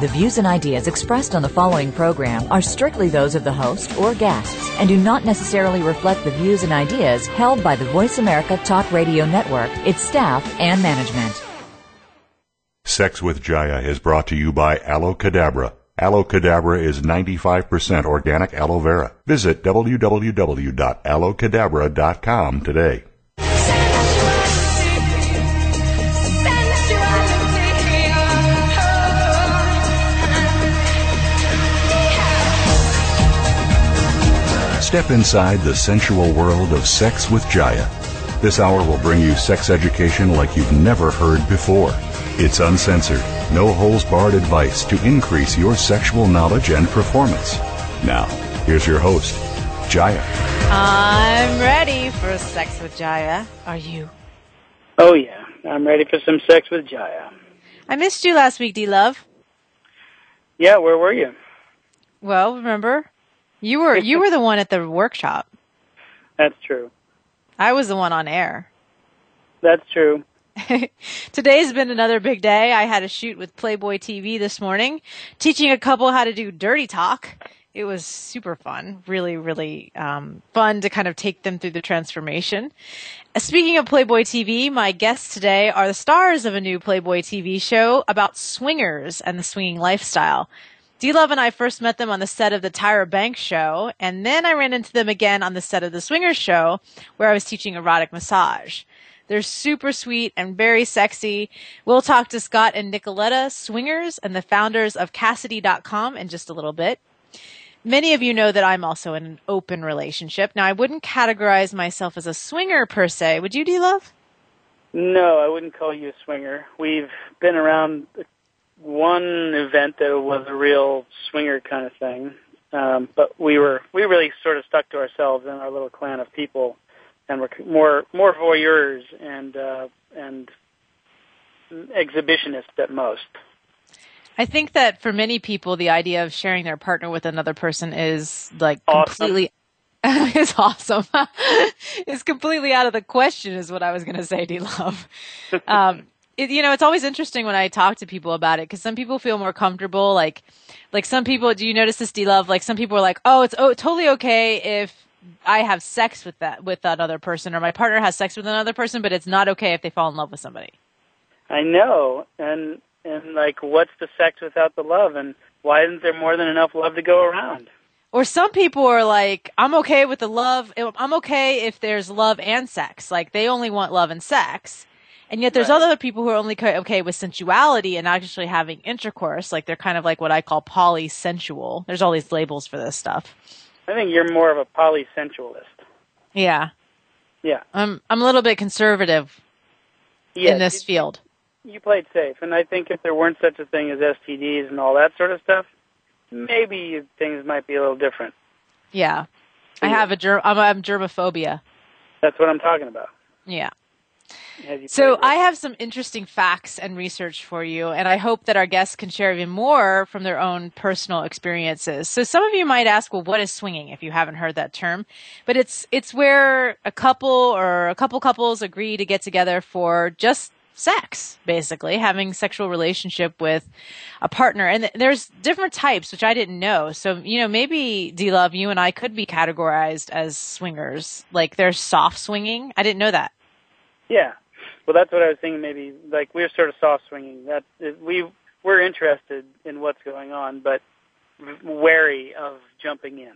The views and ideas expressed on the following program are strictly those of the host or guests and do not necessarily reflect the views and ideas held by the Voice America Talk Radio Network, its staff, and management. Sex with Jaiya is brought to you by Aloe Cadabra. Aloe Cadabra is 95% organic aloe vera. Visit www.aloecadabra.com today. Step inside the sensual world of sex with Jaiya. This hour will bring you sex education like you've never heard before. It's uncensored, no holes barred advice to increase your sexual knowledge and performance. Now, here's your host, Jaiya. I'm ready for sex with Jaiya. Are you? Oh, yeah. I'm ready for some sex with Jaiya. I missed you last week, D Love. Yeah, where were you? Well, remember? You were you were the one at the workshop. That's true. I was the one on air. That's true. Today's been another big day. I had a shoot with Playboy TV this morning, teaching a couple how to do dirty talk. It was super fun, really, really um, fun to kind of take them through the transformation. Speaking of Playboy TV, my guests today are the stars of a new Playboy TV show about swingers and the swinging lifestyle. D Love and I first met them on the set of the Tyra Banks show, and then I ran into them again on the set of the Swingers show, where I was teaching erotic massage. They're super sweet and very sexy. We'll talk to Scott and Nicoleta Swingers and the founders of Kasidie.com in just a little bit. Many of you know that I'm also in an open relationship. Now, I wouldn't categorize myself as a swinger per se. Would you, D Love? No, I wouldn't call you a swinger. We've been around one event that was a real swinger kind of thing, um, but we were we really sort of stuck to ourselves and our little clan of people, and we're more more voyeurs and uh, and exhibitionists at most. I think that for many people, the idea of sharing their partner with another person is like Awesome. completely is awesome. it's completely out of the question, is what I was going to say, D Love. Um, it, you know, it's always interesting when I talk to people about it because some people feel more comfortable. Like, like some people, do you notice this, D Love? Like some people are like, oh, it's oh, totally okay if I have sex with that with that other person, or my partner has sex with another person, but it's not okay if they fall in love with somebody. I know, and and like, what's the sex without the love, and why isn't there more than enough love to go around? Or some people are like, I'm okay with the love. I'm okay if there's love and sex. Like they only want love and sex. And yet there's Right. other people who are only okay with sensuality and actually having intercourse. Like they're kind of like what I call polysensual. There's all these labels for this stuff. I think you're more of a polysensualist. Yeah. Yeah. I'm, I'm a little bit conservative Yes, in this you- field. you played safe, and I think if there weren't such a thing as STDs and all that sort of stuff, maybe things might be a little different. Yeah. I have a germ, I'm, I'm germophobia. That's what I'm talking about. Yeah. So I have some interesting facts and research for you, and I hope that our guests can share even more from their own personal experiences. So some of you might ask, well, what is swinging if you haven't heard that term? But it's, it's where a couple or a couple couples agree to get together for just sex, basically, having sexual relationship with a partner. And th- there's different types, which I didn't know. So, you know, maybe D-Love, you and I could be categorized as swingers. Like there's soft swinging. I didn't know that. Yeah. Well, that's what I was thinking. Maybe like we're sort of soft swinging. That we we're interested in what's going on, but wary of jumping in.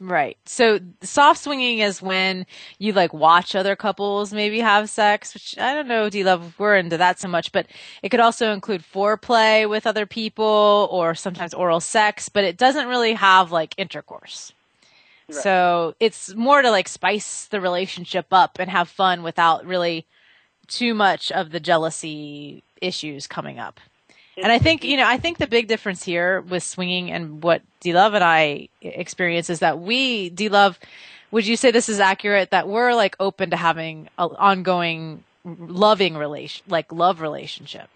Right. So soft swinging is when you like watch other couples maybe have sex, which I don't know, D Love, we're into that so much, but it could also include foreplay with other people or sometimes oral sex, but it doesn't really have like intercourse. Right. So it's more to like spice the relationship up and have fun without really too much of the jealousy issues coming up. And I think, you know, I think the big difference here with swinging and what D Love and I experience is that we, D Love, would you say this is accurate that we're like open to having an ongoing loving relation, like love relationship.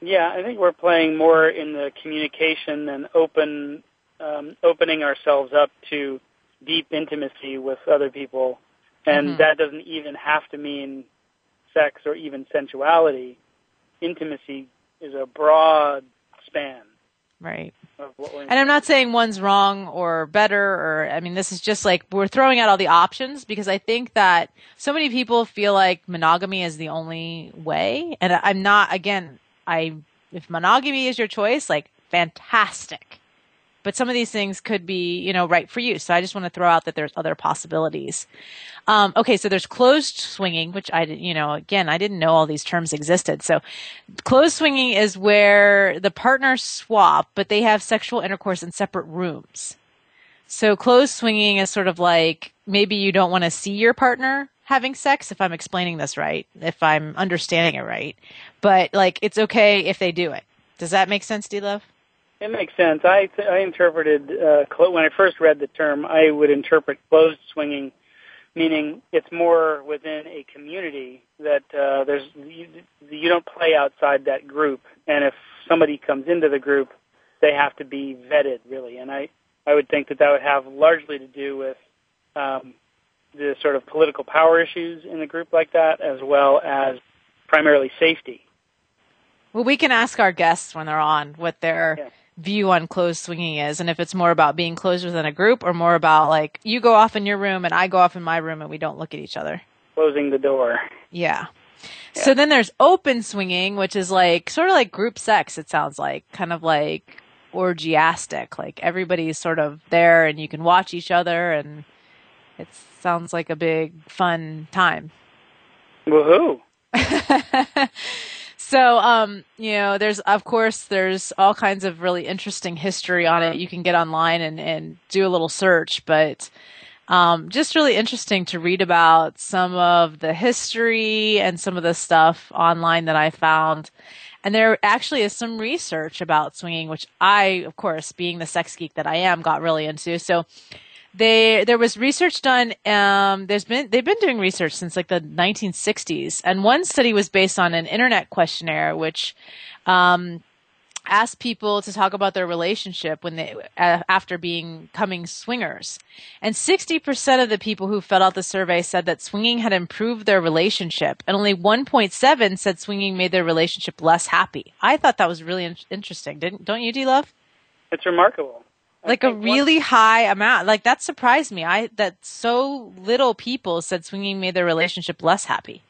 Yeah, I think we're playing more in the communication and open, um, opening ourselves up to deep intimacy with other people, and Mhm. that doesn't even have to mean sex or even sensuality. Intimacy is a broad span Right. of what we're. And I'm not saying one's wrong or better or I mean this is just like we're throwing out all the options because I think that so many people feel like monogamy is the only way and I'm not again I if monogamy is your choice like fantastic. But some of these things could be, you know, right for you. So I just want to throw out that there's other possibilities. Um, okay, so there's closed swinging, which I, did- you know, again, I didn't know all these terms existed. So closed swinging is where the partners swap, but they have sexual intercourse in separate rooms. So closed swinging is sort of like maybe you don't want to see your partner having sex, if I'm explaining this right, if I'm understanding it right. But like it's okay if they do it. Does that make sense, D Love? It makes sense. I th- I interpreted uh, when I first read the term, I would interpret closed swinging, meaning it's more within a community that uh, there's you, you don't play outside that group, and if somebody comes into the group, they have to be vetted really. And I I would think that that would have largely to do with um, the sort of political power issues in the group like that, as well as primarily safety. Well, we can ask our guests when they're on what their Yeah. View on closed swinging is, and if it's more about being closed within a group, or more about like you go off in your room and I go off in my room and we don't look at each other. Closing the door. Yeah. So then there's open swinging, which is like sort of like group sex. It sounds like kind of like orgiastic, like everybody's sort of there and you can watch each other, and it sounds like a big fun time. Woohoo! so, um, you know, there's, of course, there's all kinds of really interesting history on it. You can get online and, and do a little search, but, um, just really interesting to read about some of the history and some of the stuff online that I found. And there actually is some research about swinging, which I, of course, being the sex geek that I am, got really into. So, they there was research done um there's been they've been doing research since like the 1960s and one study was based on an internet questionnaire which um asked people to talk about their relationship when they uh, after being coming swingers. And 60% of the people who filled out the survey said that swinging had improved their relationship. And only 1.7 said swinging made their relationship less happy. I thought that was really in- interesting. Didn't don't you d love It's remarkable. Like a really high amount. Like that surprised me. I that so little people said swinging made their relationship less happy.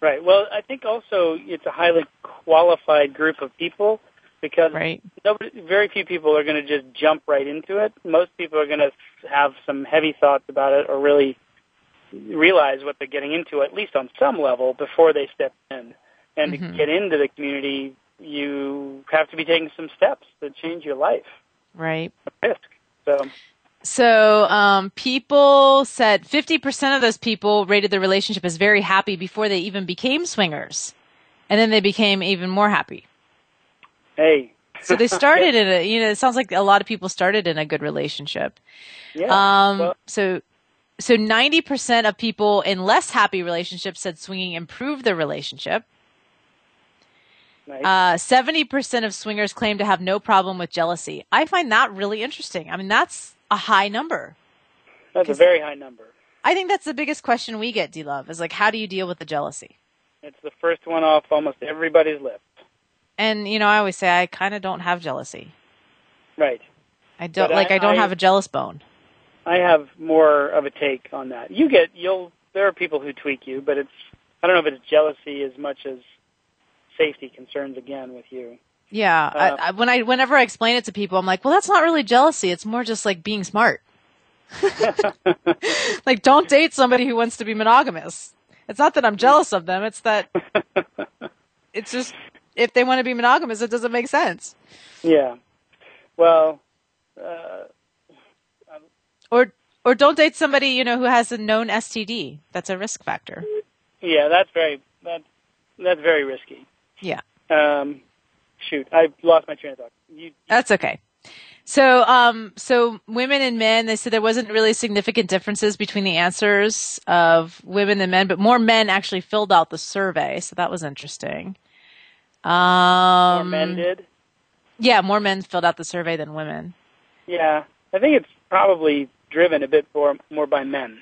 Right. Well, I think also it's a highly qualified group of people because Right. nobody, very few people are going to just jump right into it. Most people are going to have some heavy thoughts about it or really realize what they're getting into, at least on some level, before they step in. And Mhm. to get into the community, you have to be taking some steps that change your life. Right. Risk. So So um, people said 50% of those people rated the relationship as very happy before they even became swingers. And then they became even more happy. hey. So they started in a, you know, it sounds like a lot of people started in a good relationship. yeah. Um, well, so, so 90% of people in less happy relationships said swinging improved their relationship. Nice. Uh, 70% of swingers claim to have no problem with jealousy. I find that really interesting. I mean, that's a high number. That's a very high number. I think that's the biggest question we get, D Love, is like, how do you deal with the jealousy? It's the first one off almost everybody's list. And, you know, I always say I kind of don't have jealousy. Right. I don't, But like, I- I, don't I- have a jealous bone. I have more of a take on that. You get you'll there are people who tweak you, but it's I don't know if it's jealousy as much as safety concerns again with you. Yeah. Uh, I, I, when I, whenever I explain it to people, I'm like, well, that's not really jealousy. It's more just like being smart. like, don't date somebody who wants to be monogamous. It's not that I'm jealous of them. It's that it's just, if they want to be monogamous, it doesn't make sense. yeah. Well, uh, Or, or don't date somebody, you know, who has a known STD. That's a risk factor. yeah, that's very that that's very risky. Yeah. Um, shoot, I lost my train of thought. You, That's okay. So, um, so women and men, they said there wasn't really significant differences between the answers of women and men, but more men actually filled out the survey. So that was interesting. Um, More men did. Yeah, more men filled out the survey than women. Yeah, I think it's probably driven a bit more more by men.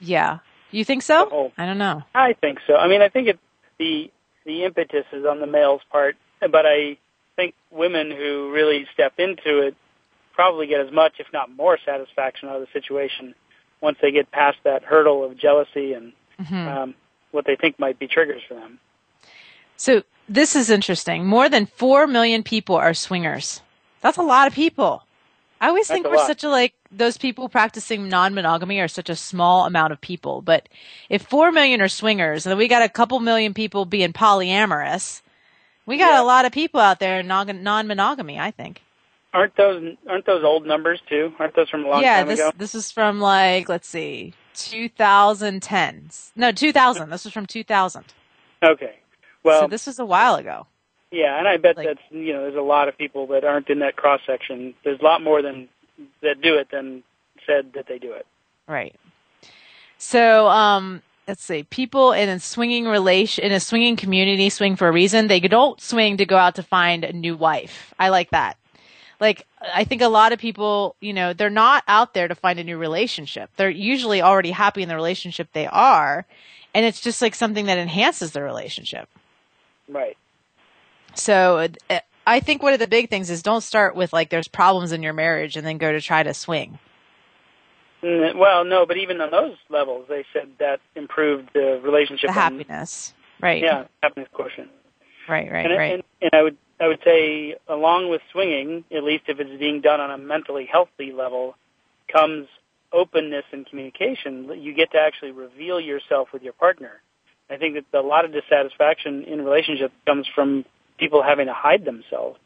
Yeah. You think so? I don't know. I think so. I mean, I think it, the the impetus is on the male's part, but I think women who really step into it probably get as much, if not more, satisfaction out of the situation once they get past that hurdle of jealousy and um, what they think might be triggers for them. So this is interesting. More than 4 million people are swingers. That's a lot of people. I always That's think we're lot. such a like those people practicing non-monogamy are such a small amount of people. But if 4 million are swingers and then we got a couple million people being polyamorous, we got Yeah. a lot of people out there non-monogamy, I think. Aren't those aren't those old numbers too? Aren't those from a long yeah, time this ago? Yeah, this is from like let's see, 2010. No, 2000. This was from 2000. Okay. Well, so this was a while ago. Yeah, and I bet like- that's you know there's a lot of people that aren't in that cross section. There's a lot more than that do it than said that they do it. Right. So, um, let's see. People in a swinging relation in a swinging community swing for a reason. They don't swing to go out to find a new wife. I like that. Like, I think a lot of people, you know, they're not out there to find a new relationship. They're usually already happy in the relationship they are, and it's just like something that enhances the relationship. Right. So, uh, I think one of the big things is don't start with like there's problems in your marriage and then go to try to swing. Mm, Well, no, but even on those levels, they said that improved the relationship. The and- happiness. Right. Yeah, happiness quotient. Right, right, and, right. and, and I would I would say along with swinging, at least if it's being done on a mentally healthy level, comes openness and communication. You get to actually reveal yourself with your partner. I think that a lot of dissatisfaction in relationships comes from people having to hide themselves.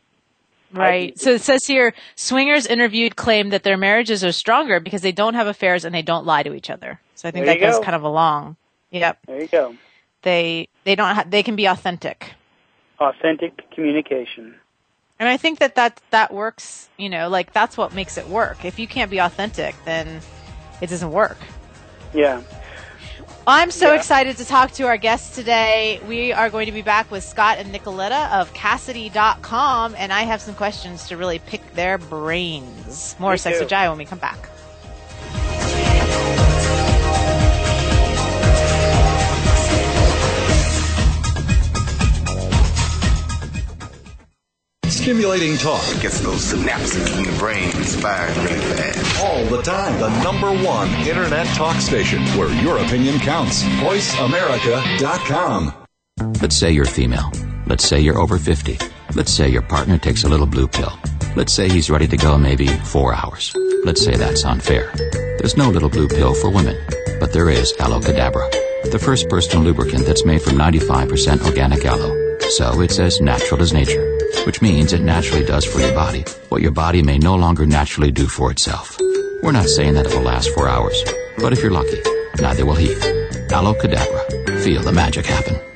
Right. So it says here, swingers interviewed claim that their marriages are stronger because they don't have affairs and they don't lie to each other. So I think There that goes go. kind of along. Yep. There you go. They they don't ha- they can be authentic. Authentic communication. And I think that that that works, you know, like that's what makes it work. If you can't be authentic, then it doesn't work. Yeah. I'm so Yeah. excited to talk to our guests today. We are going to be back with Scott and Nicoleta of Kasidie.com, and I have some questions to really pick their brains. More Me Sex too. with Jai when we come back. Stimulating talk Gets those synapses in the brain firing really fast. all the time. The number one internet talk station where your opinion counts. VoiceAmerica.com. Let's say you're female. Let's say you're over 50. Let's say your partner takes a little blue pill. Let's say he's ready to go maybe four hours. Let's say that's unfair. There's no little blue pill for women, but there is Aloe Cadabra, the first personal lubricant that's made from 95% organic aloe. So it's as natural as nature, which means it naturally does for your body what your body may no longer naturally do for itself. We're not saying that it will last four hours, but if you're lucky, neither will he. Aloe Cadabra. Feel the magic happen.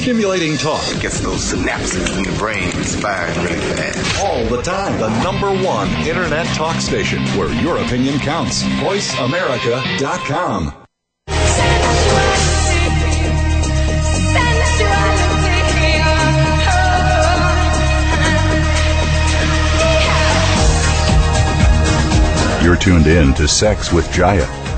Stimulating talk. It gets those synapses in the brain firing really fast. All the time. The number one Internet talk station where your opinion counts. VoiceAmerica.com. You're tuned in to Sex with Jaiya.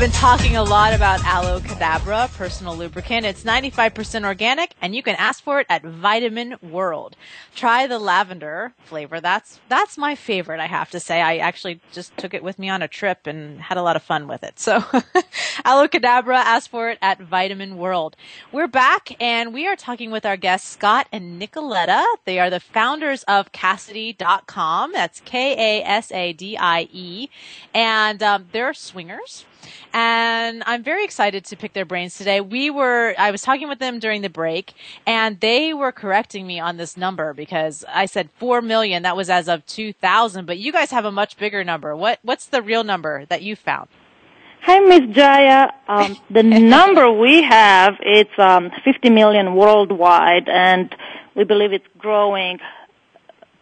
Been talking a lot about Aloe Cadabra personal lubricant. It's 95% organic and you can ask for it at Vitamin World. Try the lavender flavor. That's that's my favorite, I have to say. I actually just took it with me on a trip and had a lot of fun with it. So Aloe Cadabra, ask for it at Vitamin World. We're back and we are talking with our guests Scott and Nicoleta. They are the founders of Kasidie.com. That's K A S A D I E and um, they're swingers. And I'm very excited to pick their brains today. We were, I was talking with them during the break, and they were correcting me on this number because I said four million. That was as of 2000, but you guys have a much bigger number. What What's the real number that you found? Hi, Miss Jaiya. Um, the number we have it's um, 50 million worldwide, and we believe it's growing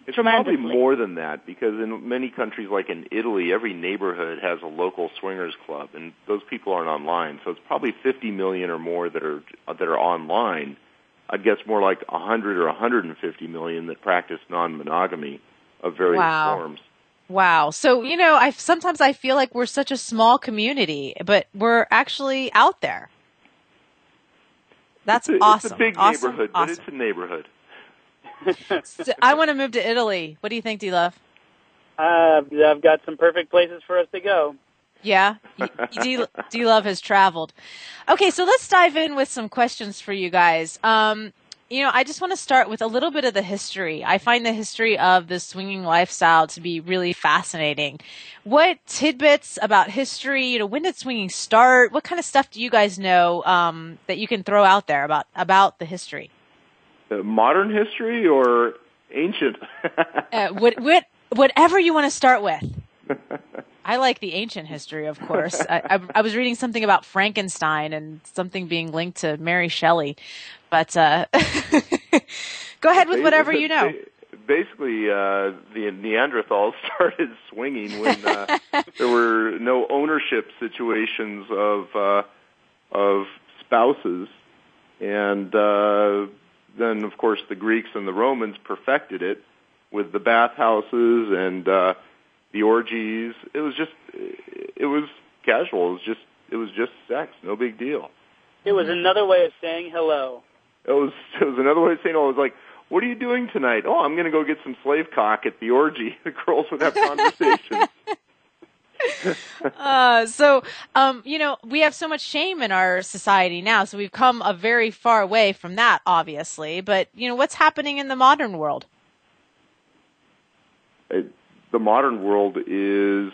It's probably more than that because in many countries, like in Italy, every neighborhood has a local swingers club, and those people aren't online. So it's probably 50 million or more that are that are online. I'd guess more like 100 or 150 million that practice non-monogamy of various Wow. forms. Wow. So, you know, I sometimes I feel like we're such a small community, but we're actually out there. That's it's a, awesome. It's a big awesome. neighborhood, awesome. but it's a neighborhood. So I want to move to Italy. What do you think, D Love? Uh, I've got some perfect places for us to go. Yeah, D D Love has traveled. Okay, so let's dive in with some questions for you guys. Um, you know, I just want to start with a little bit of the history. I find the history of the swinging lifestyle to be really fascinating. What tidbits about history? You know, when did swinging start? What kind of stuff do you guys know um, that you can throw out there about about the history? Uh, modern history or ancient? Uh, what, what, whatever you want to start with. I like the ancient history, of course. I, I, I was reading something about Frankenstein and something being linked to Mary Shelley, but uh, go ahead with whatever you know. Basically, uh, the Neanderthals started swinging when uh, there were no ownership situations of uh, of spouses, and uh, then, of course, the Greeks and the Romans perfected it with the bathhouses and uh, the orgies. It was just, it was casual. It was just, it was just sex. No big deal. It was another way of saying hello. It was it was another way of saying, hello. it was like, what are you doing tonight? Oh, I'm going to go get some slave cock at the orgy." The girls would have conversations. Uh, so, um, you know, we have so much shame in our society now, so we've come a very far way from that, obviously. But you know, what's happening in the modern world? The modern world is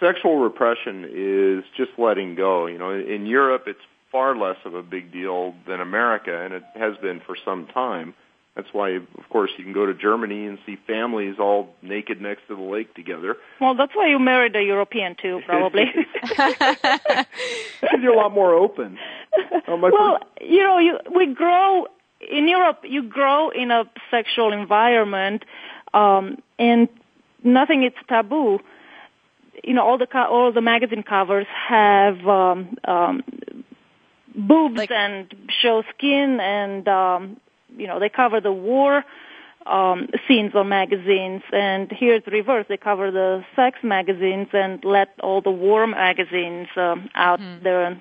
sexual repression is just letting go. You know, in Europe, it's far less of a big deal than America, and it has been for some time. That's why, of course, you can go to Germany and see families all naked next to the lake together. Well, that's why you married a European too, probably. Because you're a lot more open. My well, you know, you, we grow in Europe. You grow in a sexual environment, um, and nothing is taboo. You know, all the co- all the magazine covers have um, um, boobs Like- and show skin, and um, you know they cover the war um, scenes on magazines. And here it's reverse; they cover the sex magazines and let all the war magazines um, out there and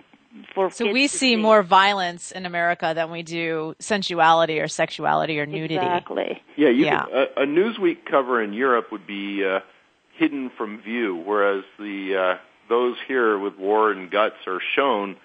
for So we to see more violence in America than we do sensuality or sexuality or nudity. Exactly. Yeah, you Yeah. Could, a, a Newsweek cover in Europe would be uh, hidden from view, whereas the uh, those here with war and guts are shown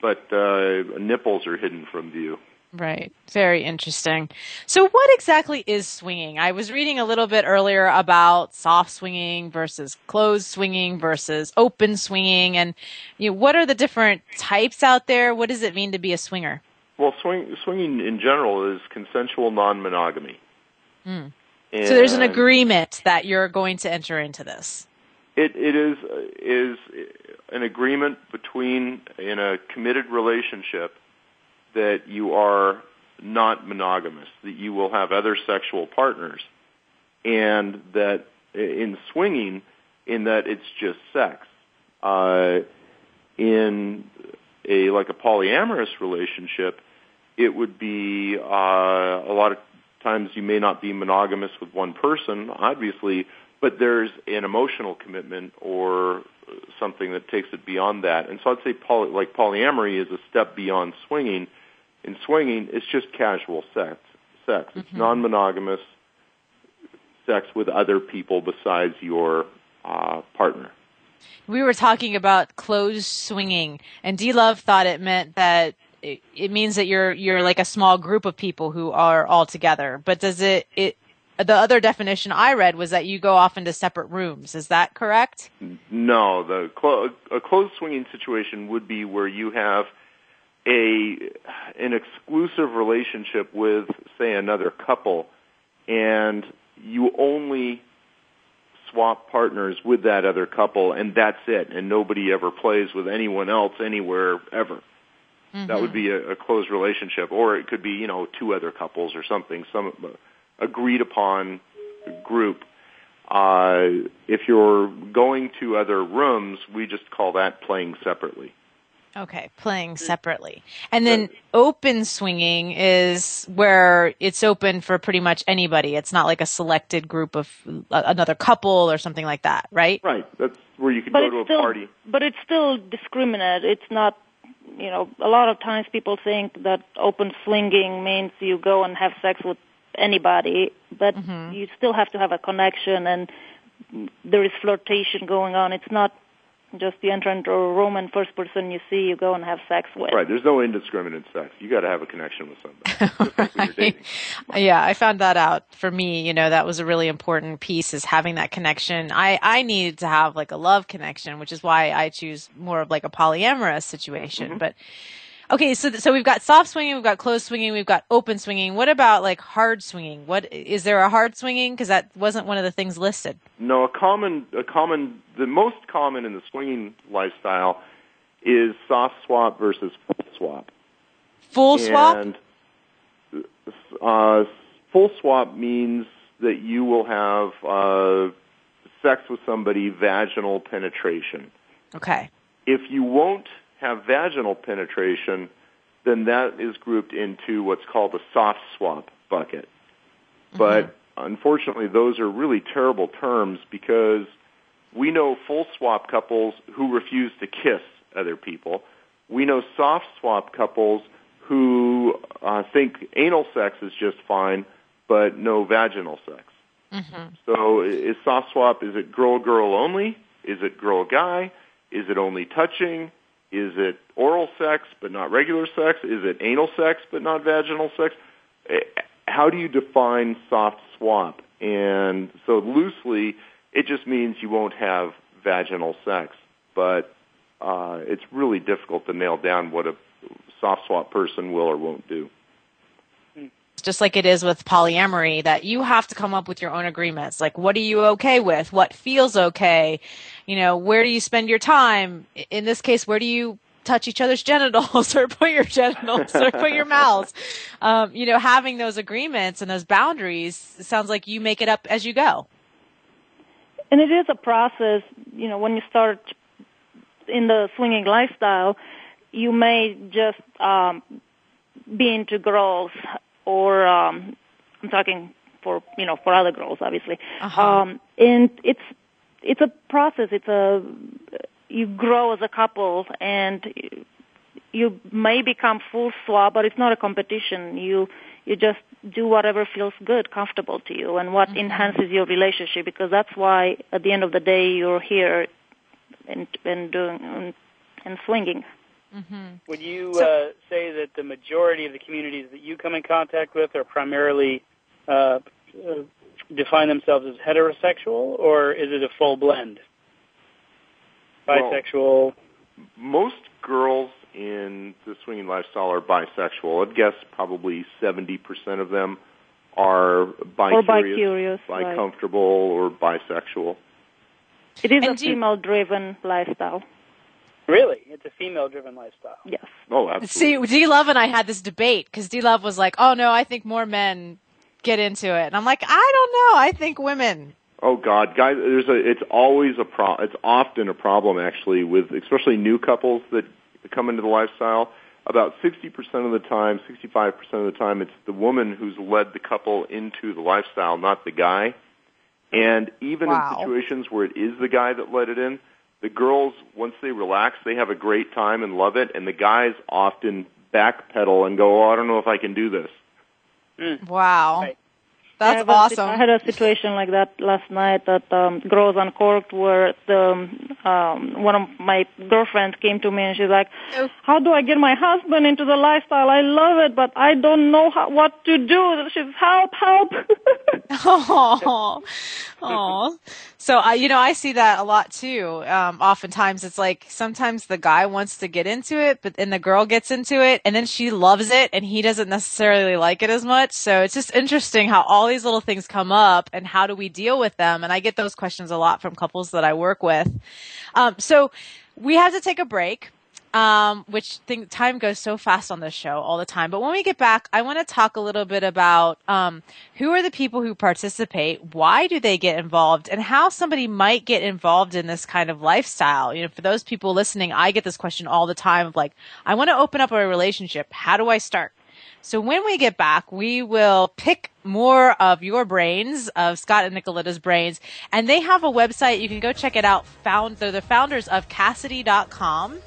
but uh, nipples are hidden from view. Right. Very interesting. So what exactly is swinging? I was reading a little bit earlier about soft swinging versus closed swinging versus open swinging and you know, what are the different types out there? What does it mean to be a swinger? Well, swing, swinging in general is consensual non-monogamy. Mm. so there's an agreement that you're going to enter into this. It it is is an agreement between in a committed relationship that you are not monogamous, that you will have other sexual partners, and that in swinging, in that it's just sex. Uh, in a like a polyamorous relationship, it would be uh, a lot of times you may not be monogamous with one person, obviously, but there's an emotional commitment or something that takes it beyond that. And so I'd say poly, like polyamory is a step beyond swinging. In swinging, it's just casual sex. Sex. It's mm-hmm. non-monogamous sex with other people besides your uh, partner. We were talking about closed swinging, and D Love thought it meant that it, it means that you're you're like a small group of people who are all together. But does it it the other definition I read was that you go off into separate rooms. Is that correct? No, the clo- a closed swinging situation would be where you have a an exclusive relationship with, say, another couple, and you only swap partners with that other couple, and that's it, and nobody ever plays with anyone else anywhere ever. Mm-hmm. That would be a, a closed relationship, or it could be, you know, two other couples or something. Some agreed upon group. Uh, if you're going to other rooms, we just call that playing separately. Okay, playing separately. And then open swinging is where it's open for pretty much anybody. It's not like a selected group of uh, another couple or something like that, right? Right. That's where you can but go to a still, party. But it's still discriminate. It's not, you know, a lot of times people think that open swinging means you go and have sex with anybody, but mm-hmm. you still have to have a connection and there is flirtation going on. It's not just the enter or a room and first person you see you go and have sex with. Right. There's no indiscriminate sex. You got to have a connection with somebody. right. Yeah, I found that out for me. You know, that was a really important piece is having that connection. I I needed to have like a love connection, which is why I choose more of like a polyamorous situation. Mm-hmm. But Okay, so so we've got soft swinging, we've got closed swinging, we've got open swinging. What about like hard swinging? What is there a hard swinging? Because that wasn't one of the things listed. No, a common, a common, the most common in the swinging lifestyle is soft swap versus full swap. Full swap. And uh, full swap means that you will have uh, sex with somebody vaginal penetration. Okay. If you won't have vaginal penetration, then that is grouped into what's called a soft swap bucket. Mm-hmm. But unfortunately, those are really terrible terms because we know full swap couples who refuse to kiss other people. We know soft swap couples who uh, think anal sex is just fine, but no vaginal sex. Mm-hmm. So is soft swap, is it girl-girl only? Is it girl-guy? Is it only touching? Is it oral sex but not regular sex? Is it anal sex but not vaginal sex? Eh, how do you define soft swap? And so loosely, it just means you won't have vaginal sex, but uh, it's really difficult to nail down what a soft swap person will or won't do just like it is with polyamory that you have to come up with your own agreements. Like, what are you okay with? What feels okay? You know, where do you spend your time? In this case, where do you touch each other's genitals or put your genitals or put your mouths? Um, you know, having those agreements and those boundaries sounds like you make it up as you go. And it is a process, you know, when you start in the swinging lifestyle, you may just um, be into girls or um, I'm talking for you know for other girls, obviously. Uh-huh. Um, and it's it's a process. It's a you grow as a couple, and you may become full swap, but it's not a competition. You you just do whatever feels good, comfortable to you, and what mm-hmm. enhances your relationship. Because that's why, at the end of the day, you're here and and doing and, and swinging. Would you uh, say that the majority of the communities that you come in contact with are primarily uh, uh, define themselves as heterosexual, or is it a full blend? Well- Bisexual. Most girls in the swinging lifestyle are bisexual. I'd guess probably 70% of them are bi Or bi-curious, bi right. comfortable, or bisexual. It is And a female-driven lifestyle. Really, it's a female-driven lifestyle. Yes. Oh, absolutely. See. D Love and I had this debate because D Love was like, "Oh no, I think more men get into it," and I'm like, "I don't know. I think women." Oh God, guys, there's a. It's always a pro. It's often a problem actually with especially new couples that come into the lifestyle. About 60% of the time, 65% of the time, it's the woman who's led the couple into the lifestyle, not the guy. And even Wow. in situations where it is the guy that led it in, the girls, once they relax, they have a great time and love it, and the guys often backpedal and go, "Oh, I don't know if I can do this." Mm. Wow, Right. I that's awesome. I had a situation like that last night at um, Girls Uncorked where the, um, one of my girlfriends came to me and she's like, Oh. how do I get my husband into the lifestyle? I love it, but I don't know how, what to do. She's, help, help. Oh, oh. So I, you know, I see that a lot too. Um, oftentimes it's like sometimes the guy wants to get into it, but then the girl gets into it and then she loves it and he doesn't necessarily like it as much. So it's just interesting how all these little things come up and how do we deal with them? And I get those questions a lot from couples that I work with. Um, so we have to take a break um, which thing, time goes so fast on this show all the time. But when we get back, I want to talk a little bit about um, who are the people who participate, why do they get involved, and how somebody might get involved in this kind of lifestyle. You know, for those people listening, I get this question all the time of like, I want to open up a relationship. How do I start? So when we get back, we will pick more of your brains, of Scott and Nicoleta's brains, and they have a website. You can go check it out. Found, they're the founders of Kasidie.com.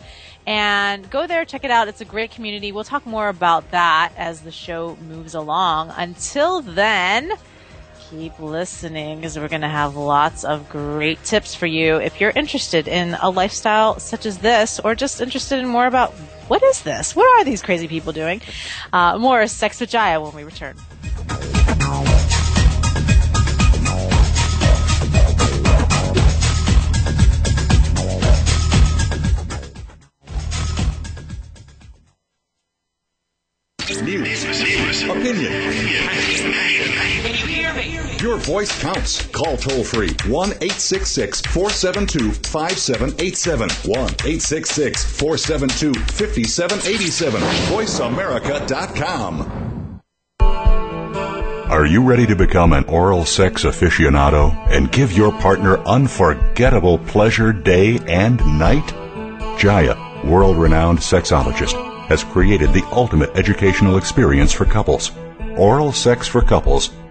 And go there, check it out. It's a great community. We'll talk more about that as the show moves along. Until then, keep listening because we're going to have lots of great tips for you if you're interested in a lifestyle such as this or just interested in more about what is this? What are these crazy people doing? Uh, more Sex with Jaiya when we return. News, opinion. Your voice counts. Call toll free 1 866 472 5787. 1 866 472 5787. VoiceAmerica.com. Are you ready to become an oral sex aficionado and give your partner unforgettable pleasure day and night? Jaiya, world renowned sexologist, has created the ultimate educational experience for couples. Oral Sex for Couples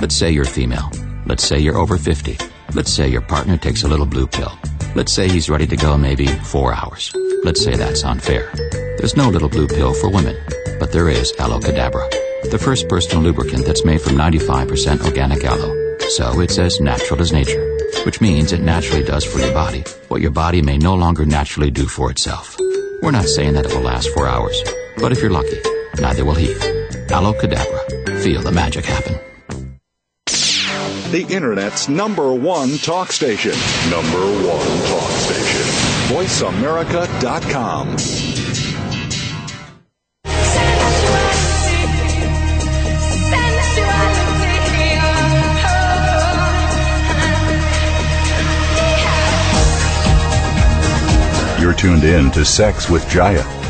Let's say you're female. Let's say you're over 50. Let's say your partner takes a little blue pill. Let's say he's ready to go maybe four hours. Let's say that's unfair. There's no little blue pill for women, but there is Aloe Cadabra, the first personal lubricant that's made from 95% organic aloe. So it's as natural as nature, which means it naturally does for your body what your body may no longer naturally do for itself. We're not saying that it will last four hours, but if you're lucky, neither will he. Aloe Cadabra. Feel the magic happen. The Internet's number one talk station. Number one talk station. VoiceAmerica.com. You're tuned in to Sex with Jaiya.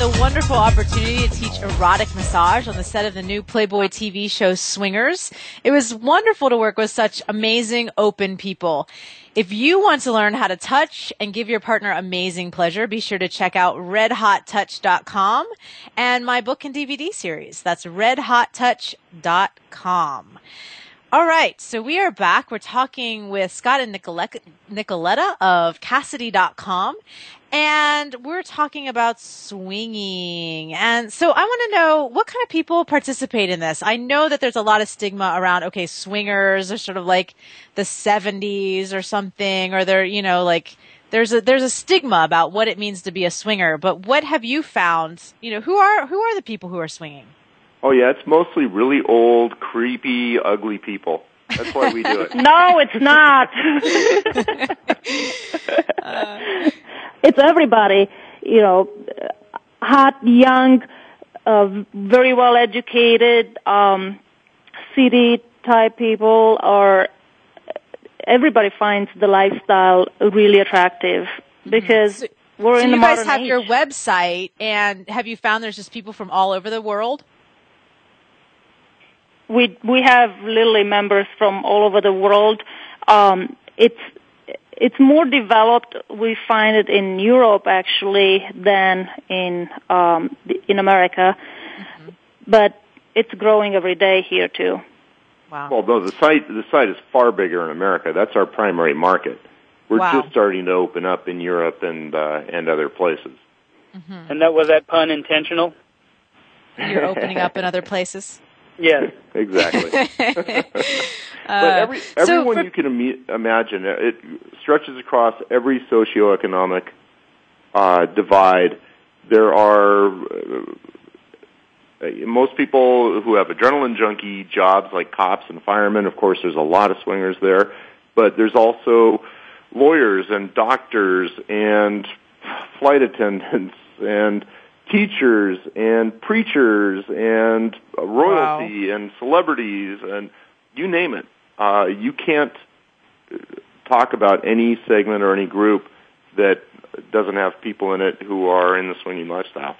The wonderful opportunity to teach erotic massage on the set of the new Playboy TV show Swingers. It was wonderful to work with such amazing, open people. If you want to learn how to touch and give your partner amazing pleasure, be sure to check out redhottouch.com and my book and DVD series. That's redhottouch.com. All right, so we are back. We're talking with Scott and Nicoleta, of Kasidie.com, and we're talking about swinging. And so I want to know what kind of people participate in this. I know that there's a lot of stigma around, okay, swingers are sort of like the 70s or something, or they're, you know, like, there's a there's a stigma about what it means to be a swinger. But what have you found? You know, who are who are the people who are swinging? Oh yeah, it's mostly really old, creepy, ugly people. That's why we do it. no, it's not. Uh. It's everybody. You know, hot, young, uh, very well educated, um, city type people, or everybody finds the lifestyle really attractive because. We're so in you the guys have age. your website, and have you found there's just people from all over the world? we we have literally members from all over the world. Um, it's it's more developed. We find it in Europe actually than in um, in America, but it's growing every day here too. Wow. Well, no, the site the site is far bigger in America. That's our primary market. We're Wow. just starting to open up in Europe and uh, and other places. And that was that pun intentional? You're opening up in other places. Yes. Exactly. Uh, but every so everyone for- you can ime- imagine it stretches across every socioeconomic uh, divide. There are uh, uh, most people who have adrenaline junkie jobs like cops and firemen. Of course, there's a lot of swingers there, but there's also lawyers and doctors and flight attendants and teachers and preachers and royalty and celebrities and you name it. Uh, you can't uh, talk about any segment or any group that doesn't have people in it who are in the swinging lifestyle.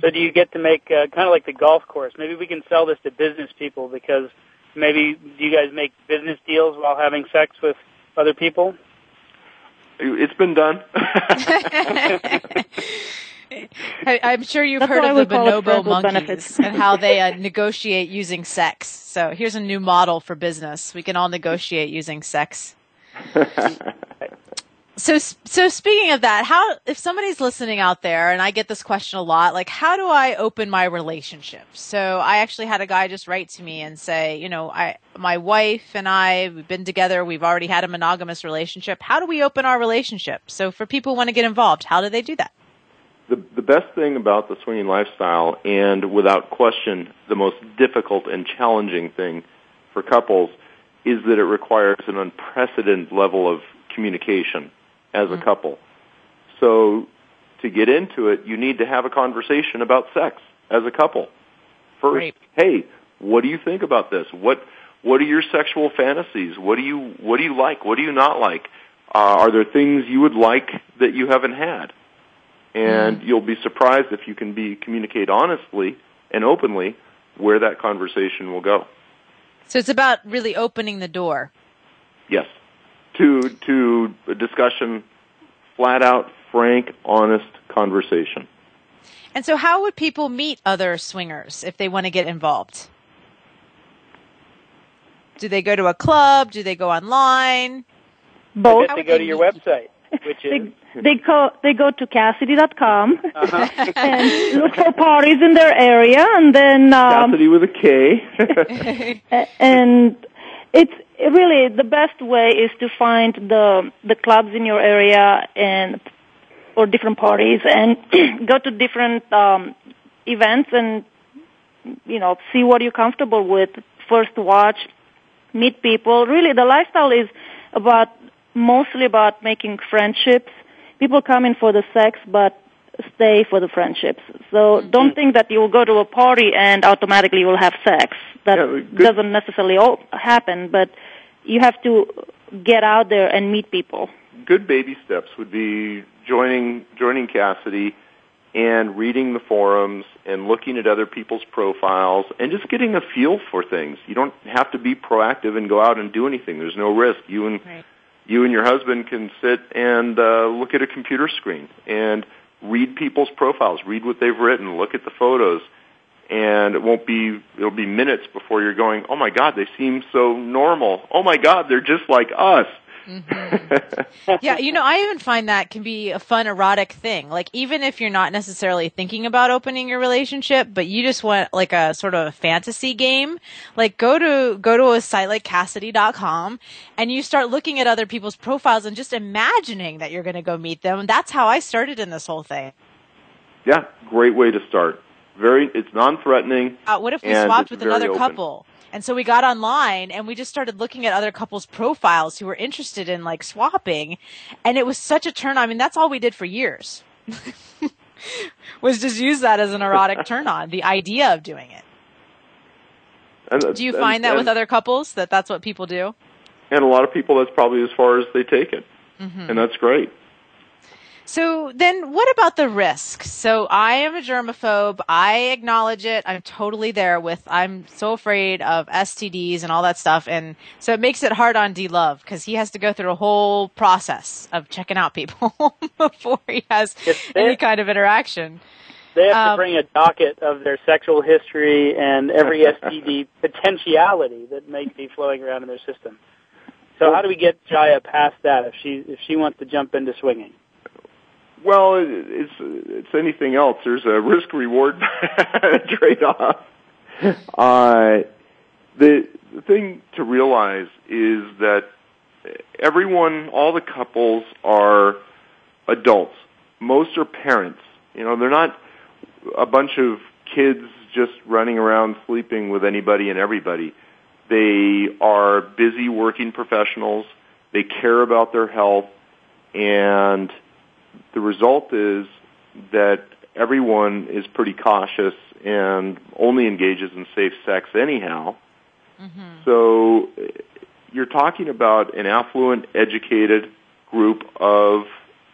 So do you get to make uh, kind of like the golf course? Maybe we can sell this to business people because maybe do you guys make business deals while having sex with other people? It's been done. I, I'm sure you've That's heard of the bonobo monkeys and how they uh, negotiate using sex. So here's a new model for business. We can all negotiate using sex. So, so speaking of that, how if somebody's listening out there, and I get this question a lot, like how do I open my relationship? So I actually had a guy just write to me and say, you know, I, my wife and I, we've been together, we've already had a monogamous relationship. How do we open our relationship? So for people who want to get involved, how do they do that? The the best thing about the swinging lifestyle, and without question, the most difficult and challenging thing for couples, is that it requires an unprecedented level of communication as a couple. So, to get into it, you need to have a conversation about sex as a couple. First, hey, what do you think about this? What what are your sexual fantasies? What do you what do you like? What do you not like? Uh, are there things you would like that you haven't had? And mm-hmm. you'll be surprised if you can be communicate honestly and openly where that conversation will go. So it's about really opening the door. Yes, to to a discussion, flat out, frank, honest conversation. And so how would people meet other swingers if they want to get involved? Do they go to a club? Do they go online? I Both. guess they go to your website, which is They, they go they go to Kasidie.com uh-huh. and look for parties in their area, and then um, Kasidie with a K. and it's really the best way is to find the the clubs in your area and or different parties and go to different um events and you know see what you're comfortable with first watch meet people really the lifestyle is about mostly about making friendships people come in for the sex but stay for the friendships. So don't mm-hmm. think that you will go to a party and automatically you will have sex. That Yeah, doesn't necessarily all happen, but you have to get out there and meet people. good baby steps would be joining joining Kasidie and reading the forums and looking at other people's profiles and just getting a feel for things. You don't have to be proactive and go out and do anything. There's no risk. You and Right. You and your husband can sit and uh, look at a computer screen and read people's profiles, read what they've written, look at the photos, and it won't be it'll be minutes before you're going, "Oh my god, they seem so normal. Oh my god, they're just like us." Yeah, you know, I even find that can be a fun erotic thing. Like even if you're not necessarily thinking about opening your relationship, but you just want like a sort of a fantasy game, like go to go to a site like Kasidie.com and you start looking at other people's profiles and just imagining that you're going to go meet them. That's how I started in this whole thing. yeah, great way to start. Very it's non-threatening. Uh, what if we swapped with another open. couple? And so we got online and we just started looking at other couples' profiles who were interested in like swapping. And it was such a turn on. I mean, that's all we did for years. was just use that as an erotic turn on, the idea of doing it. And, Do you and- find that and- with other couples that that's what people do? And a lot of people, that's probably as far as they take it, Mm-hmm. and that's great. So then what about the risk? So I am a germaphobe. I acknowledge it. I'm totally there with, I'm so afraid of STDs and all that stuff. And so it makes it hard on D Love because he has to go through a whole process of checking out people before he has any kind of interaction. They have Um, to bring a docket of their sexual history and every STD potentiality that may be flowing around in their system. So how do we get Jaiya past that if she if she wants to jump into swinging? Well, it- it's it's anything else. There's a risk reward trade off. Uh, the the thing to realize is that everyone, all the couples are adults. Most are parents. You know, they're not a bunch of kids just running around sleeping with anybody and everybody. They are busy working professionals. They care about their health and the result is that everyone is pretty cautious and only engages in safe sex anyhow. So eh, you're talking about an affluent, educated group of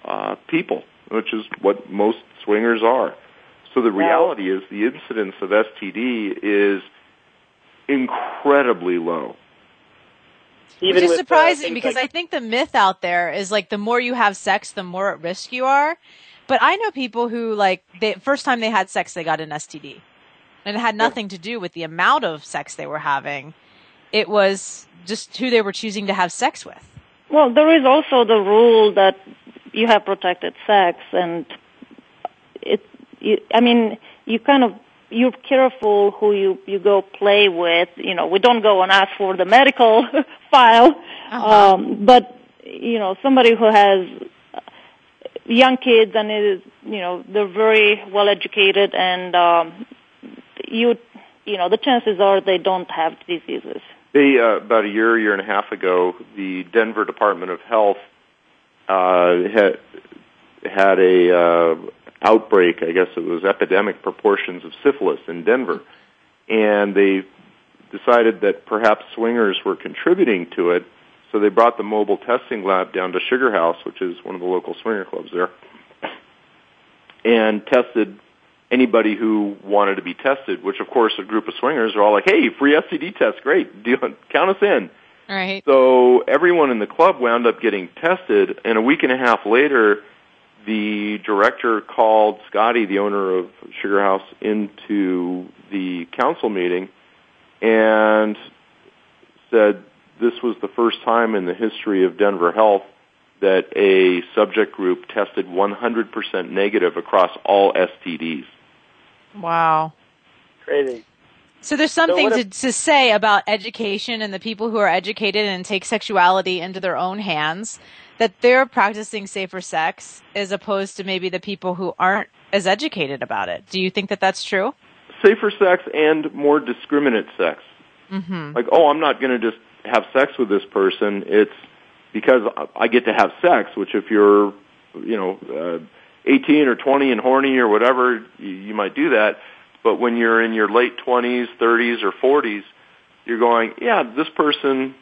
uh, people, which is what most swingers are. So the reality is the incidence of STD is incredibly low. Even Which is uh, surprising because like- I think the myth out there is like the more you have sex, the more at risk you are. But I know people who like the first time they had sex, they got an STD, and it had nothing to do with the amount of sex they were having. It was just who they were choosing to have sex with. Well, there is also the rule that you have protected sex, and it. You, I mean, you kind of you're careful who you you go play with. You know, we don't go and ask for the medical file, um, but you know, somebody who has young kids and is you know they're very well educated and um, you you know the chances are they don't have diseases. They uh, about a year, year and a half ago, the Denver Department of Health uh, had had a uh, outbreak. I guess it was epidemic proportions of syphilis in Denver, and they decided that perhaps swingers were contributing to it. So they brought the mobile testing lab down to Sugar House, which is one of the local swinger clubs there, and tested anybody who wanted to be tested. Which, of course, a group of swingers are all like, "Hey, free STD test, great! Count us in." Right. So everyone in the club wound up getting tested, and a week and a half later, the director called Scotty, the owner of Sugar House, into the council meeting and said this was the first time in the history of Denver Health that a subject group tested 100% negative across all STDs. Wow. Crazy. So there's something what to, if- to say about education and the people who are educated and take sexuality into their own hands, that they're practicing safer sex as opposed to maybe the people who aren't as educated about it. Do you think that that's true? Safer sex and more discriminate sex. Mm-hmm. like oh i'm not going to just have sex with this person it's because I- i get to have sex which if you're you know uh, 18 or 20 and horny or whatever, you, you might do that. But when you're in your late 20s, 30s, or 40s, you're going, yeah, this person,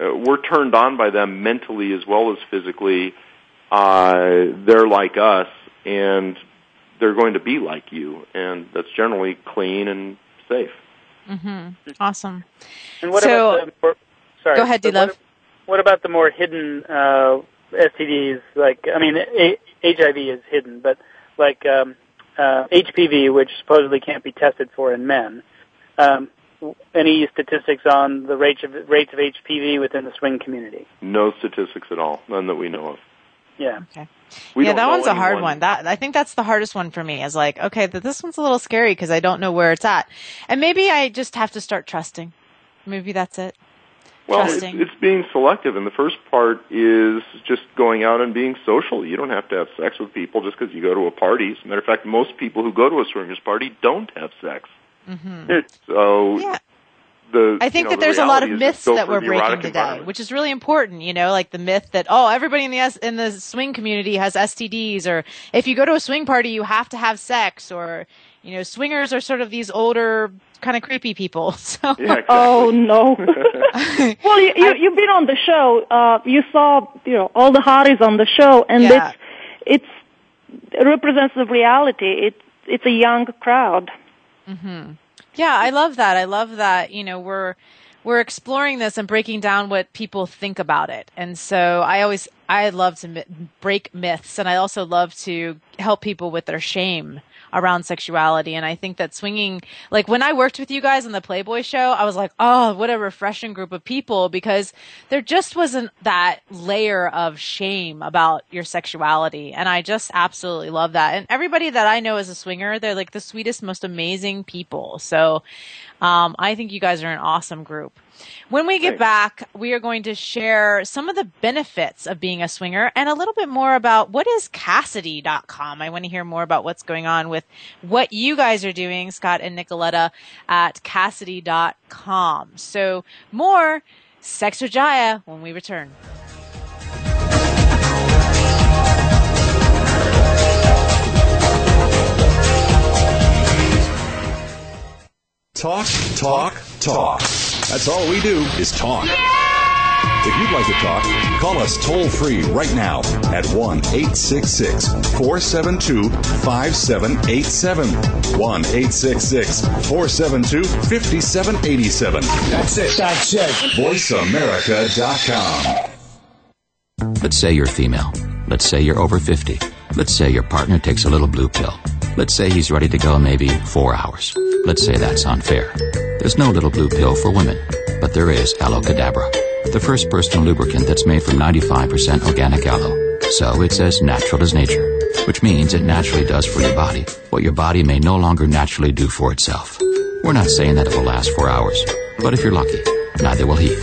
uh, we're turned on by them mentally as well as physically. Uh, they're like us, and they're going to be like you, and that's generally clean and safe. Mm-hmm. Awesome. And what So- about the more, sorry? Go ahead, but D-Love. What, what about the more hidden uh, STDs? Like, I mean, a- HIV is hidden, but like um, uh, HPV, which supposedly can't be tested for in men. Um, any statistics on the rates of rates of HPV within the swing community? No statistics at all, none that we know of. Yeah. Okay. We yeah, that one's a hard one. That I think that's the hardest one for me. Is like, okay, th- this one's a little scary because I don't know where it's at, and maybe I just have to start trusting. Maybe that's it. Well, it's, Trusting. it's being selective, and the first part is just going out and being social. You don't have to have sex with people just because you go to a party. As a matter of fact, most people who go to a swingers party don't have sex. hmm So Yeah. The I think you know, that the there's a lot of myths that we're breaking today, which is really important. You know, like the myth that oh, everybody in the S- in the swing community has STDs, or if you go to a swing party, you have to have sex, or you know, swingers are sort of these older, kind of creepy people. So Yeah, exactly. Oh no. well, you, you you've been on the show. Uh, you saw you know all the hotties on the show, and Yeah. it's it's it represents the reality. It's it's a young crowd. Yeah, I love that. I love that, you know, we're we're exploring this and breaking down what people think about it. And so I always I love to break myths and I also love to help people with their shame around sexuality and I think that swinging like when I worked with you guys on the Playboy show, I was like, "Oh, what a refreshing group of people because there just wasn't that layer of shame about your sexuality." And I just absolutely love that. And everybody that I know as a swinger, they're like the sweetest, most amazing people. So, um, I think you guys are an awesome group. When we get Thanks. back, we are going to share some of the benefits of being a swinger and a little bit more about what is Kasidie.com. I want to hear more about what's going on with what you guys are doing, Scott and Nicoleta at Kasidie.com. So more Sex with Jaiya when we return. Talk, talk, talk. That's all we do is talk. If you'd like to talk, call us toll free right now at 1 866 472 5787. 1 866 472 5787. That's it. That's it. VoiceAmerica.com. Let's say you're female. Let's say you're over 50. Let's say your partner takes a little blue pill. Let's say he's ready to go maybe four hours. Let's say that's unfair. There's no little blue pill for women, but there is Aloe Cadabra, the first personal lubricant that's made from 95% organic aloe. So it's as natural as nature, which means it naturally does for your body what your body may no longer naturally do for itself. We're not saying that it will last four hours, but if you're lucky, neither will he.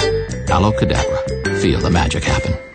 Aloe Cadabra. Feel the magic happen.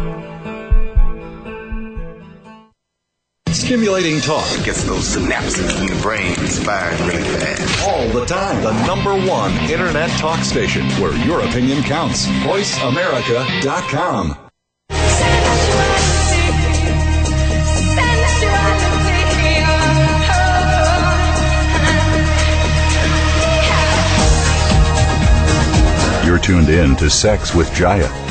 Stimulating talk gets those synapses in the brain firing really fast. All the time. The number one internet talk station where your opinion counts. VoiceAmerica.com. You're tuned in to Sex with Jaiya.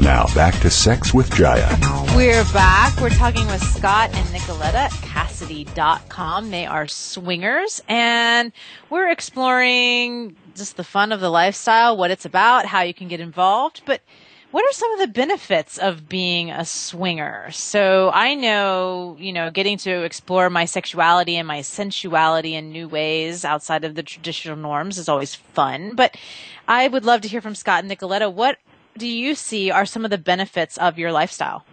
Now back to Sex with Jaiya. We're back. We're talking with Scott and Nicoleta at Kasidie.com. They are swingers and we're exploring just the fun of the lifestyle, what it's about, how you can get involved. But what are some of the benefits of being a swinger? So I know, you know, getting to explore my sexuality and my sensuality in new ways outside of the traditional norms is always fun. But I would love to hear from Scott and Nicoleta. What do you see are some of the benefits of your lifestyle?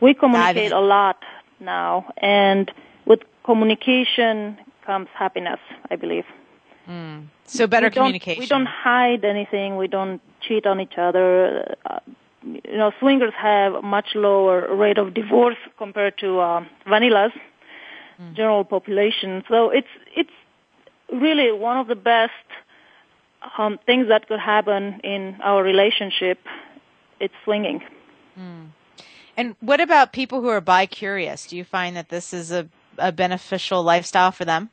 We communicate a lot now, and with communication comes happiness, I believe. Mm. So better we communication. we don't hide anything. We don't cheat on each other. Uh, you know, swingers have a much lower rate of divorce compared to uh, vanillas, mm. general population. So it's it's really one of the best um, things that could happen in our relationship. It's swinging. Mm. And what about people who are bi curious? Do you find that this is a, a beneficial lifestyle for them?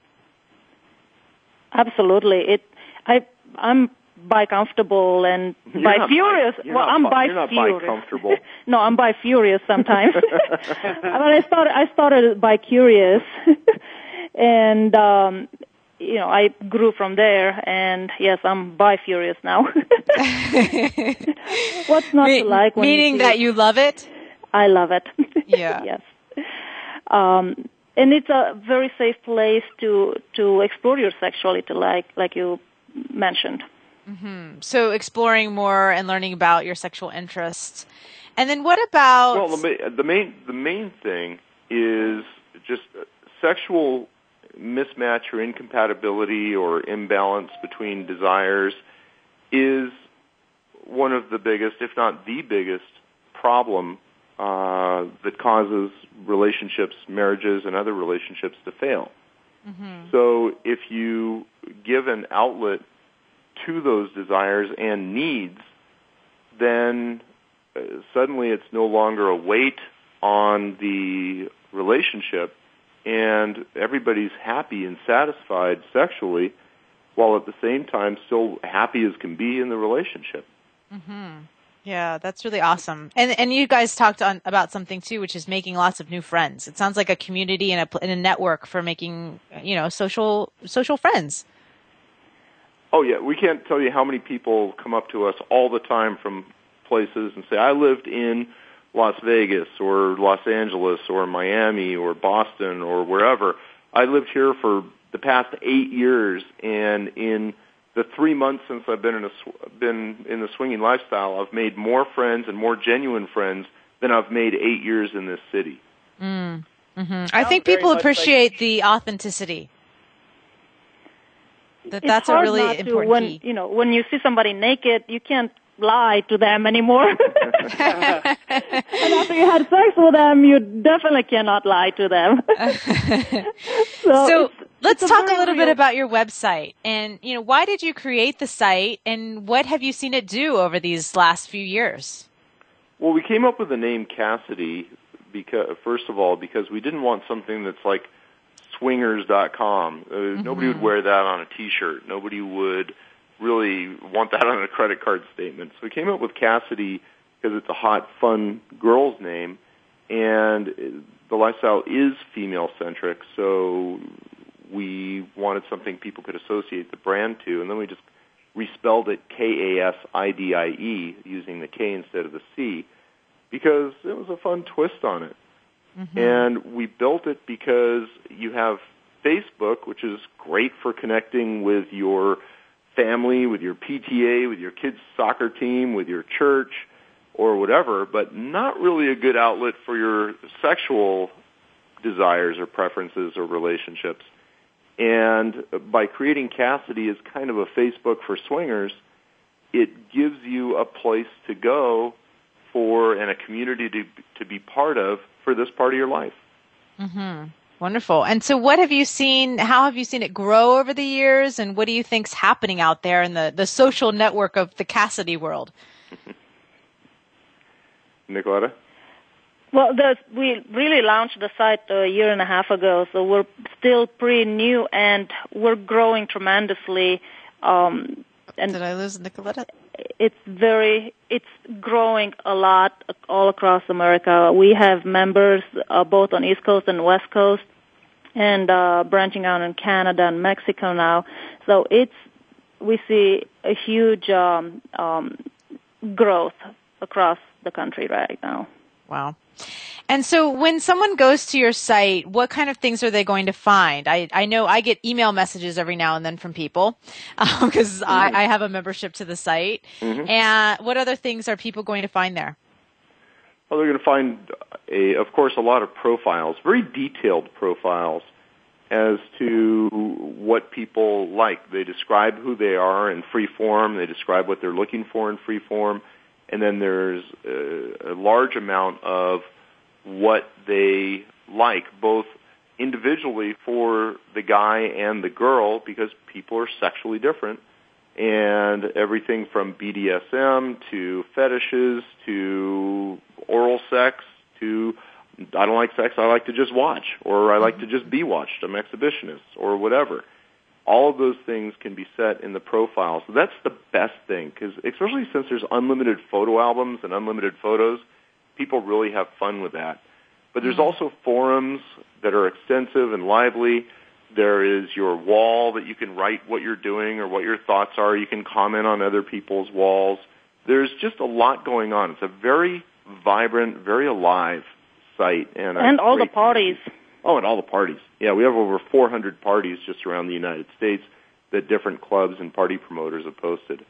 Absolutely. It. I. I'm bi comfortable and bi furious. Bi, well, I'm bi furious. comfortable. no, I'm bi furious sometimes. but I started. I started bi curious, and um, you know, I grew from there. And yes, I'm bi furious now. What's not Me- to like? When meaning you that you love it. I love it. Yeah. yes. Um, and it's a very safe place to to explore your sexuality, like like you mentioned. Mm-hmm. So exploring more and learning about your sexual interests, and then what about? Well, the, ma- the main the main thing is just sexual mismatch or incompatibility or imbalance between desires is one of the biggest, if not the biggest, problem uh, that causes relationships, marriages, and other relationships to fail. Mm-hmm. So if you give an outlet to those desires and needs, then uh, suddenly it's no longer a weight on the relationship, and everybody's happy and satisfied sexually, while at the same time still happy as can be in the relationship. Mm-hmm. Yeah, that's really awesome. And and you guys talked on about something too, which is making lots of new friends. It sounds like a community and a and a network for making you know social social friends. Oh yeah, we can't tell you how many people come up to us all the time from places and say, "I lived in Las Vegas or Los Angeles or Miami or Boston or wherever. I lived here for the past eight years, and in the three months since I've been in a sw- been in the swinging lifestyle, I've made more friends and more genuine friends than I've made eight years in this city." Mm. hmm I think people appreciate like- the authenticity. That that's a really important when key. you know when you see somebody naked, you can't lie to them anymore. and after you had sex with them, you definitely cannot lie to them. so so it's- let's it's talk a very little bit about your website and you know why did you create the site and what have you seen it do over these last few years Well, we came up with the name Cassidy because, first of all, because we didn't want something that's like swingers.com. Uh, Nobody would wear that on a T-shirt. Nobody would really want that on a credit card statement. So we came up with Cassidy because it's a hot, fun girl's name, and the lifestyle is female centric. So we wanted something people could associate the brand to, and then we just respelled it K A S I D I E using the K instead of the C because it was a fun twist on it. Mm-hmm. And we built it because you have Facebook, which is great for connecting with your family, with your PTA, with your kids' soccer team, with your church, or whatever, but not really a good outlet for your sexual desires or preferences or relationships. And by creating Kasidie as kind of a Facebook for swingers, it gives you a place to go for and a community to to be part of for this part of your life. Mm-hmm. Wonderful. And so what have you seen, how have you seen it grow over the years and what do you think's happening out there in the, the social network of the Kasidie world? Nicoleta? Well, the, we really launched the site a year and a half ago, so we're still pretty new and we're growing tremendously. Um, and Did I lose Nicoleta? It's very, it's growing a lot all across America. We have members uh, both on East Coast and West Coast, and uh, branching out in Canada and Mexico now. So it's we see a huge um, um, growth across the country right now. Wow. And so when someone goes to your site, what kind of things are they going to find? I, I know I get email messages every now and then from people because um, mm-hmm. I, I, have a membership to the site. Mm-hmm. And what other things are people going to find there? Well, they're going to find, a, of course, a lot of profiles, very detailed profiles as to what people like. They describe who they are in free form. They describe what they're looking for in free form. And then there's a, a large amount of what they like, both individually for the guy and the girl, because people are sexually different. And everything from BDSM to fetishes to oral sex to I don't like sex, I like to just watch, or I like to just be watched, I'm exhibitionist, or whatever. All of those things can be set in the profile. So that's the best thing, because especially since there's unlimited photo albums and unlimited photos, people really have fun with that. But there's mm-hmm. also forums that are extensive and lively. There is your wall that you can write what you're doing or what your thoughts are. You can comment on other people's walls. There's just a lot going on. It's a very vibrant, very alive site. And, and all the parties. Community. Oh, and all the parties. Yeah, we have over 400 parties just around the United States that different clubs and party promoters have posted.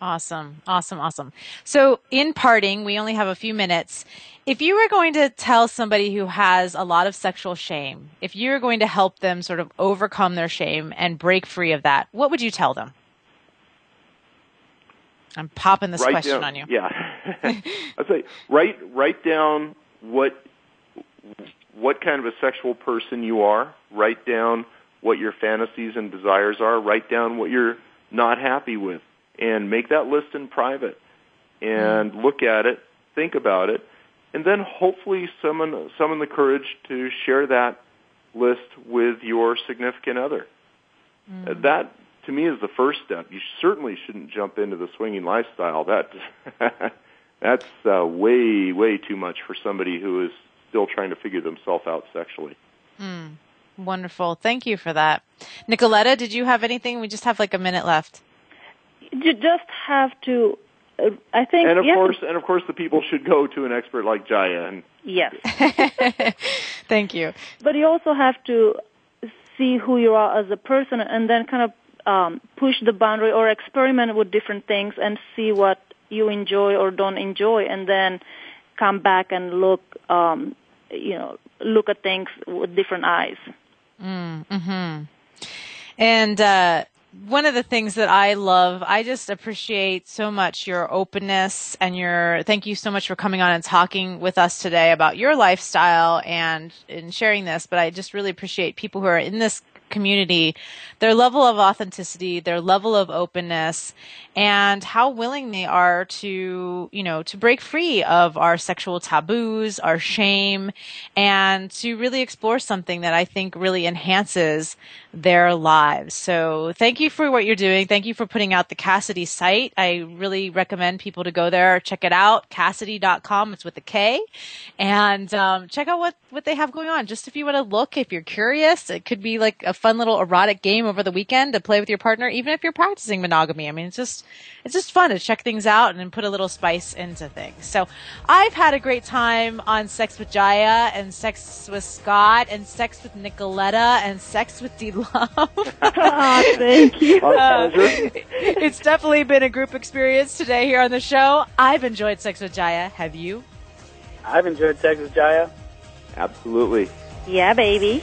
Awesome. Awesome. Awesome. So in parting, we only have a few minutes. If you were going to tell somebody who has a lot of sexual shame, if you were going to help them sort of overcome their shame and break free of that, what would you tell them? I'm popping this write question down, on you. Yeah. I'd say write write down what what kind of a sexual person you are. Write down what your fantasies and desires are. Write down what you're not happy with and make that list in private and mm. look at it, think about it, and then hopefully summon summon the courage to share that list with your significant other. Mm. That to me is the first step. You certainly shouldn't jump into the swinging lifestyle. That that's uh, way way too much for somebody who is still trying to figure themselves out sexually. Mm. Wonderful. Thank you for that. Nicoleta, did you have anything? We just have like a minute left you just have to. Uh, I think, and of course, to, and of course, the people should go to an expert like Jaiya. And yes, thank you. But you also have to see who you are as a person, and then kind of um, push the boundary or experiment with different things and see what you enjoy or don't enjoy, and then come back and look, um, you know, look at things with different eyes. Mm, hmm And uh, one of the things that I love, I just appreciate so much your openness and your thank you so much for coming on and talking with us today about your lifestyle and in sharing this. But I just really appreciate people who are in this community, their level of authenticity, their level of openness, and how willing they are to, you know, to break free of our sexual taboos, our shame, and to really explore something that I think really enhances their lives. So thank you for what you're doing. Thank you for putting out the Kasidie site. I really recommend people to go there, check it out, kasidie.com. It's with a K. And um, check out what, what they have going on. Just if you want to look, if you're curious, it could be like a fun little erotic game over the weekend to play with your partner, even if you're practicing monogamy. I mean, it's just, it's just fun to check things out and put a little spice into things. So I've had a great time on Sex with Jaiya and Sex with Scott and Sex with Nicoleta and Sex with D Love. oh, thank you. Uh, it's definitely been a group experience today here on the show. I've enjoyed Sex with Jaiya. Have you? I've enjoyed Sex with Jaiya. Absolutely. Yeah, baby.